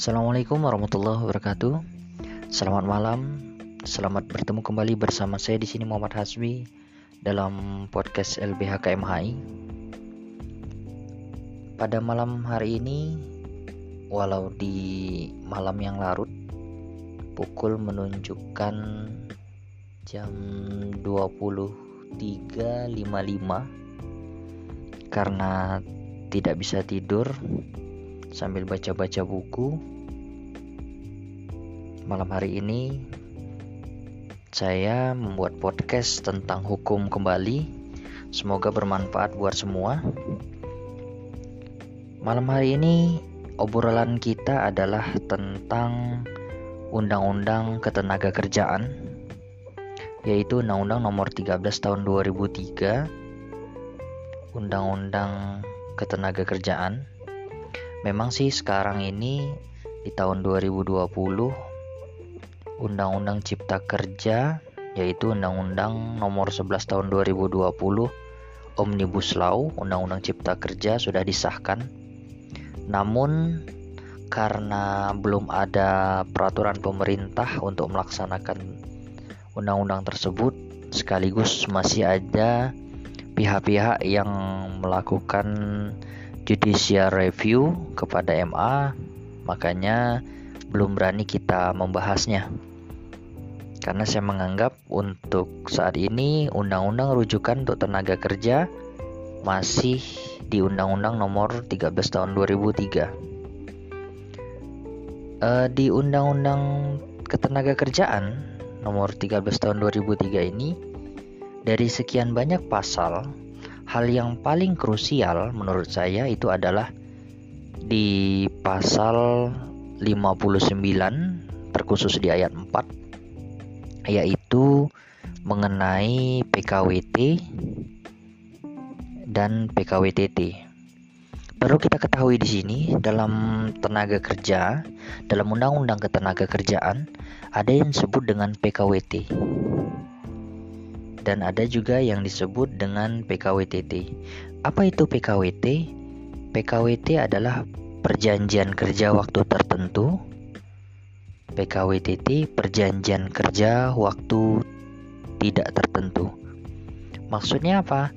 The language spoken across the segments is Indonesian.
Assalamualaikum warahmatullahi wabarakatuh. Selamat malam. Selamat bertemu kembali bersama saya di sini Muhammad Hasbi dalam podcast LBH KMHI. Pada malam hari ini walau di malam yang larut pukul menunjukkan jam 23.55 karena tidak bisa tidur sambil baca-baca buku. Malam hari ini saya membuat podcast tentang hukum kembali. Semoga bermanfaat buat semua. Malam hari ini obrolan kita adalah tentang Undang-Undang Ketenaga Kerjaan yaitu Undang-Undang Nomor 13 Tahun 2003 Undang-Undang Ketenaga Kerjaan Memang sih sekarang ini di tahun 2020 Undang-Undang Cipta Kerja yaitu Undang-Undang Nomor 11 Tahun 2020 Omnibus Law Undang-Undang Cipta Kerja sudah disahkan. Namun karena belum ada peraturan pemerintah untuk melaksanakan undang-undang tersebut sekaligus masih ada pihak-pihak yang melakukan judicial review kepada MA, makanya belum berani kita membahasnya. Karena saya menganggap untuk saat ini undang-undang rujukan untuk tenaga kerja masih di Undang-Undang Nomor 13 Tahun 2003. Uh, di Undang-Undang Ketenaga Kerjaan Nomor 13 Tahun 2003 ini dari sekian banyak pasal hal yang paling krusial menurut saya itu adalah di pasal 59 terkhusus di ayat 4 yaitu mengenai PKWT dan PKWTT. Perlu kita ketahui di sini dalam tenaga kerja, dalam undang-undang ketenaga kerjaan ada yang disebut dengan PKWT dan ada juga yang disebut dengan PKWTT. Apa itu PKWT? PKWT adalah perjanjian kerja waktu tertentu. PKWTT perjanjian kerja waktu tidak tertentu. Maksudnya apa?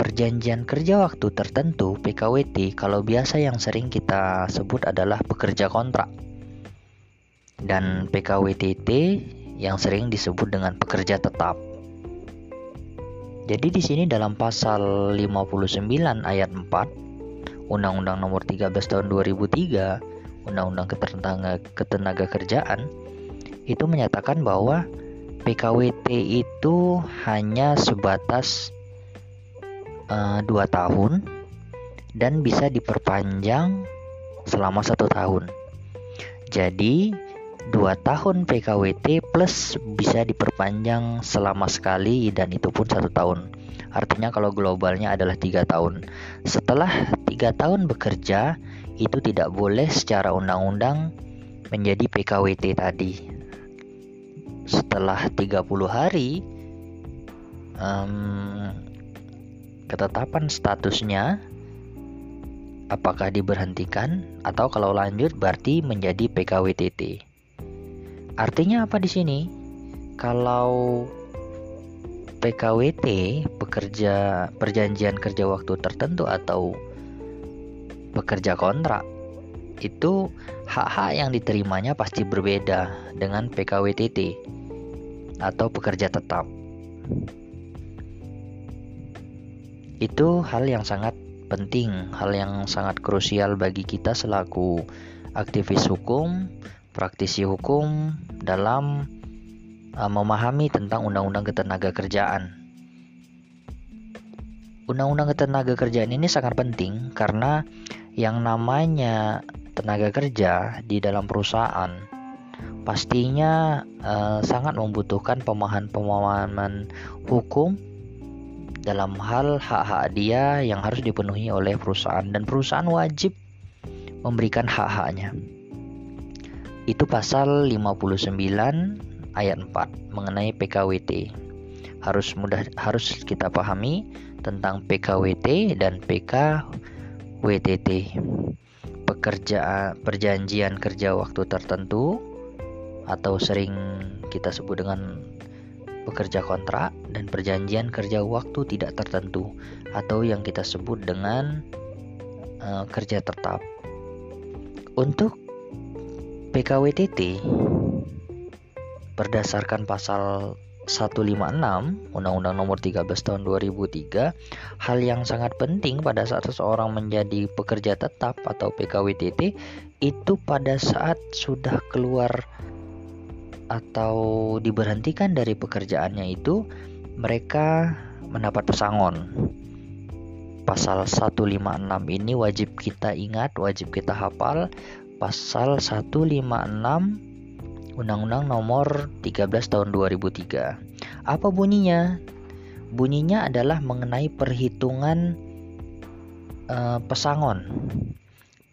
Perjanjian kerja waktu tertentu PKWT kalau biasa yang sering kita sebut adalah pekerja kontrak. Dan PKWTT yang sering disebut dengan pekerja tetap. Jadi di sini dalam pasal 59 ayat 4 Undang-Undang Nomor 13 Tahun 2003 Undang-Undang Ketenaga, Ketenaga Kerjaan itu menyatakan bahwa PKWT itu hanya sebatas uh, dua tahun dan bisa diperpanjang selama satu tahun. Jadi dua tahun PKWT plus bisa diperpanjang selama sekali dan itu pun satu tahun. Artinya kalau globalnya adalah tiga tahun. Setelah tiga tahun bekerja itu tidak boleh secara undang-undang menjadi PKWT tadi. Setelah 30 hari um, ketetapan statusnya apakah diberhentikan atau kalau lanjut berarti menjadi PKWTT. Artinya apa di sini? Kalau PKWT pekerja perjanjian kerja waktu tertentu atau pekerja kontrak itu hak-hak yang diterimanya pasti berbeda dengan PKWTT atau pekerja tetap. Itu hal yang sangat penting, hal yang sangat krusial bagi kita selaku aktivis hukum praktisi hukum dalam uh, memahami tentang undang-undang ketenaga kerjaan. Undang-undang ketenaga kerjaan ini sangat penting karena yang namanya tenaga kerja di dalam perusahaan pastinya uh, sangat membutuhkan pemahaman-pemahaman hukum dalam hal hak-hak dia yang harus dipenuhi oleh perusahaan dan perusahaan wajib memberikan hak-haknya. Itu pasal 59 ayat 4 mengenai PKWT. Harus mudah harus kita pahami tentang PKWT dan PKWTT. pekerja perjanjian kerja waktu tertentu atau sering kita sebut dengan pekerja kontrak dan perjanjian kerja waktu tidak tertentu atau yang kita sebut dengan uh, kerja tetap. Untuk PKWTT berdasarkan pasal 156 Undang-Undang Nomor 13 Tahun 2003 hal yang sangat penting pada saat seseorang menjadi pekerja tetap atau PKWTT itu pada saat sudah keluar atau diberhentikan dari pekerjaannya itu mereka mendapat pesangon. Pasal 156 ini wajib kita ingat, wajib kita hafal. Pasal 156 Undang-Undang Nomor 13 Tahun 2003. Apa bunyinya? Bunyinya adalah mengenai perhitungan uh, pesangon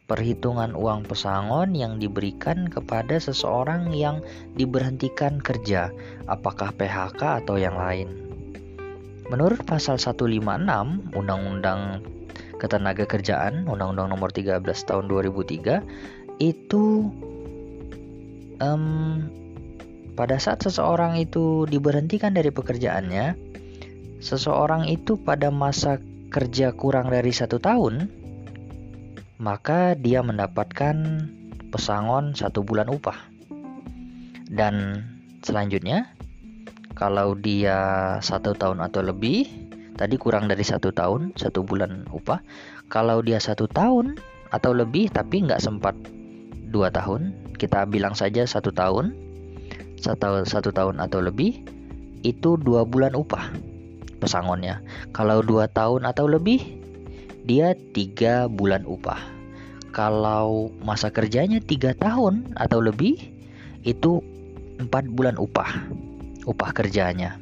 perhitungan uang pesangon yang diberikan kepada seseorang yang diberhentikan kerja, apakah PHK atau yang lain. Menurut pasal 156 Undang-Undang Ketenagakerjaan, Undang-Undang Nomor 13 Tahun 2003, itu um, pada saat seseorang itu diberhentikan dari pekerjaannya, seseorang itu pada masa kerja kurang dari satu tahun maka dia mendapatkan pesangon satu bulan upah. Dan selanjutnya, kalau dia satu tahun atau lebih, tadi kurang dari satu tahun, satu bulan upah. Kalau dia satu tahun atau lebih, tapi nggak sempat dua tahun, kita bilang saja satu tahun, satu, satu tahun atau lebih, itu dua bulan upah pesangonnya. Kalau dua tahun atau lebih, dia tiga bulan upah. Kalau masa kerjanya tiga tahun atau lebih, itu empat bulan upah, upah kerjanya.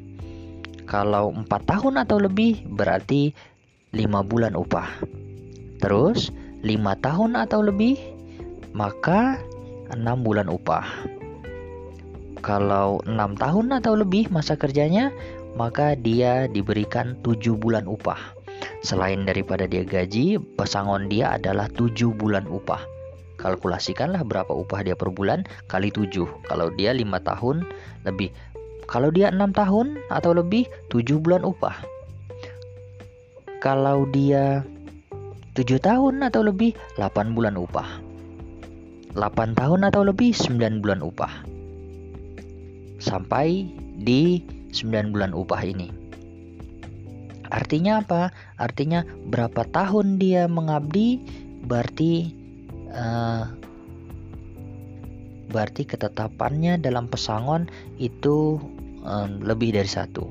Kalau empat tahun atau lebih, berarti lima bulan upah. Terus lima tahun atau lebih, maka enam bulan upah. Kalau enam tahun atau lebih masa kerjanya, maka dia diberikan tujuh bulan upah. Selain daripada dia gaji, pesangon dia adalah 7 bulan upah. Kalkulasikanlah berapa upah dia per bulan kali 7. Kalau dia 5 tahun lebih. Kalau dia 6 tahun atau lebih 7 bulan upah. Kalau dia 7 tahun atau lebih 8 bulan upah. 8 tahun atau lebih 9 bulan upah. Sampai di 9 bulan upah ini. Artinya apa? Artinya berapa tahun dia mengabdi berarti uh, berarti ketetapannya dalam pesangon itu um, lebih dari satu.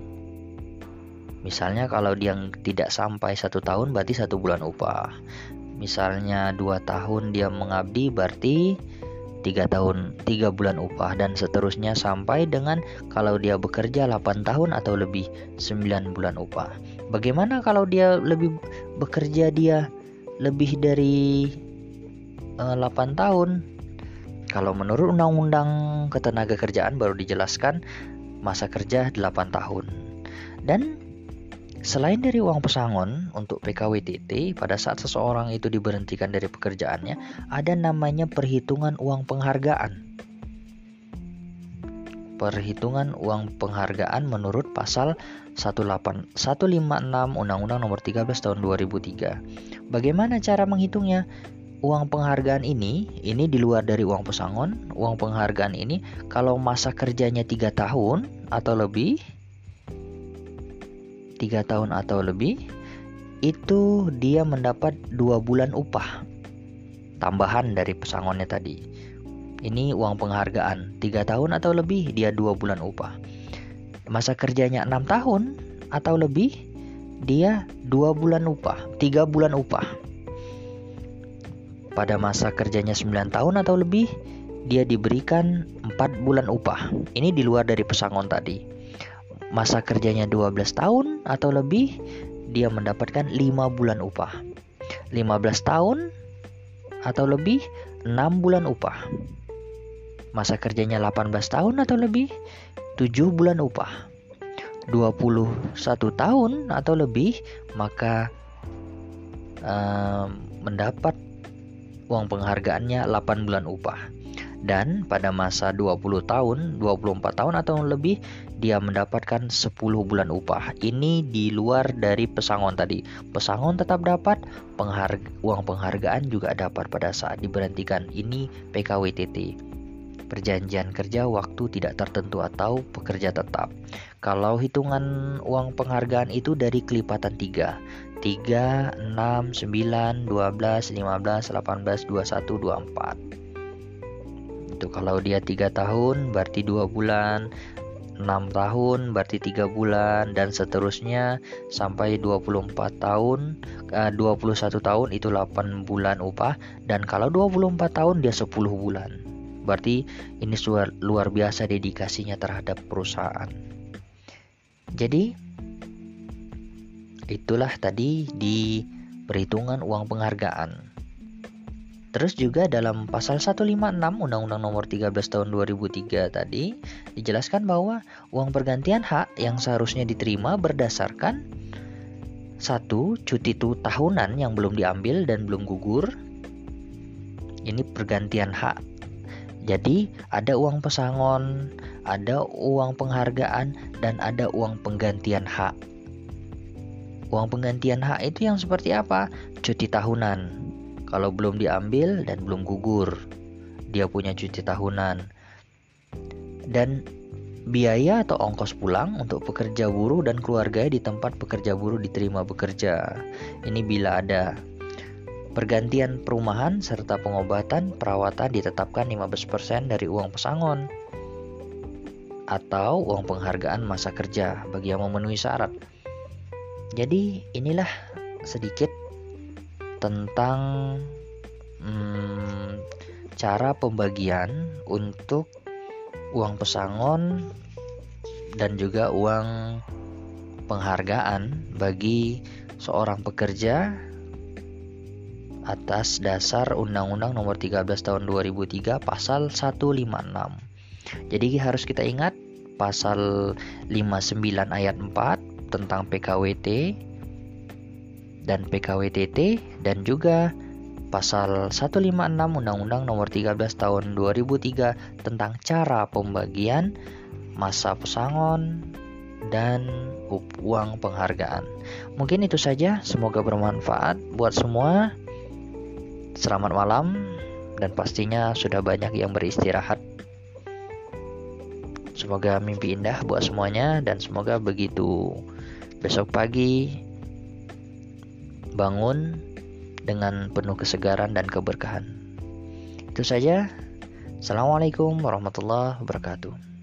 Misalnya kalau dia tidak sampai satu tahun berarti satu bulan upah. Misalnya dua tahun dia mengabdi berarti tiga tahun tiga bulan upah dan seterusnya sampai dengan kalau dia bekerja 8 tahun atau lebih 9 bulan upah. Bagaimana kalau dia lebih bekerja dia lebih dari uh, eh, 8 tahun? Kalau menurut Undang-Undang Ketenagakerjaan baru dijelaskan masa kerja 8 tahun. Dan Selain dari uang pesangon untuk PKWTT, pada saat seseorang itu diberhentikan dari pekerjaannya, ada namanya perhitungan uang penghargaan. Perhitungan uang penghargaan menurut pasal 18, 156 Undang-Undang Nomor 13 Tahun 2003. Bagaimana cara menghitungnya? Uang penghargaan ini, ini di luar dari uang pesangon. Uang penghargaan ini, kalau masa kerjanya tiga tahun atau lebih, tiga tahun atau lebih itu dia mendapat dua bulan upah tambahan dari pesangonnya tadi. Ini uang penghargaan. Tiga tahun atau lebih dia dua bulan upah. Masa kerjanya enam tahun atau lebih dia dua bulan upah. Tiga bulan upah. Pada masa kerjanya 9 tahun atau lebih dia diberikan 4 bulan upah. Ini di luar dari pesangon tadi masa kerjanya 12 tahun atau lebih, dia mendapatkan 5 bulan upah. 15 tahun atau lebih, 6 bulan upah. Masa kerjanya 18 tahun atau lebih, 7 bulan upah. 21 tahun atau lebih, maka uh, mendapat uang penghargaannya 8 bulan upah. Dan pada masa 20 tahun, 24 tahun atau lebih dia mendapatkan 10 bulan upah. Ini di luar dari pesangon tadi. Pesangon tetap dapat, pengharga, uang penghargaan juga dapat pada saat diberhentikan. Ini PKWTT. Perjanjian kerja waktu tidak tertentu atau pekerja tetap. Kalau hitungan uang penghargaan itu dari kelipatan 3 3, 6, 9, 12, 15, 18, 21, 24 Itu kalau dia 3 tahun berarti 2 bulan 6 tahun berarti 3 bulan dan seterusnya sampai 24 tahun eh, 21 tahun itu 8 bulan upah dan kalau 24 tahun dia 10 bulan berarti ini luar biasa dedikasinya terhadap perusahaan jadi itulah tadi di perhitungan uang penghargaan. Terus juga dalam pasal 156 Undang-Undang Nomor 13 Tahun 2003 tadi dijelaskan bahwa uang pergantian hak yang seharusnya diterima berdasarkan satu cuti itu tahunan yang belum diambil dan belum gugur. Ini pergantian hak. Jadi ada uang pesangon, ada uang penghargaan dan ada uang penggantian hak. Uang penggantian hak itu yang seperti apa? Cuti tahunan. Kalau belum diambil dan belum gugur, dia punya cuti tahunan. Dan biaya atau ongkos pulang untuk pekerja buruh dan keluarga di tempat pekerja buruh diterima bekerja. Ini bila ada pergantian perumahan serta pengobatan perawatan ditetapkan 15% dari uang pesangon atau uang penghargaan masa kerja bagi yang memenuhi syarat. Jadi inilah sedikit tentang hmm, cara pembagian untuk uang pesangon dan juga uang penghargaan bagi seorang pekerja atas dasar Undang-Undang Nomor 13 Tahun 2003 Pasal 156. Jadi harus kita ingat pasal 59 ayat 4 tentang PKWT dan PKWTT dan juga pasal 156 Undang-Undang Nomor 13 Tahun 2003 tentang cara pembagian masa pesangon dan uang penghargaan. Mungkin itu saja, semoga bermanfaat buat semua. Selamat malam dan pastinya sudah banyak yang beristirahat Semoga mimpi indah buat semuanya dan semoga begitu besok pagi bangun dengan penuh kesegaran dan keberkahan. Itu saja. Assalamualaikum warahmatullahi wabarakatuh.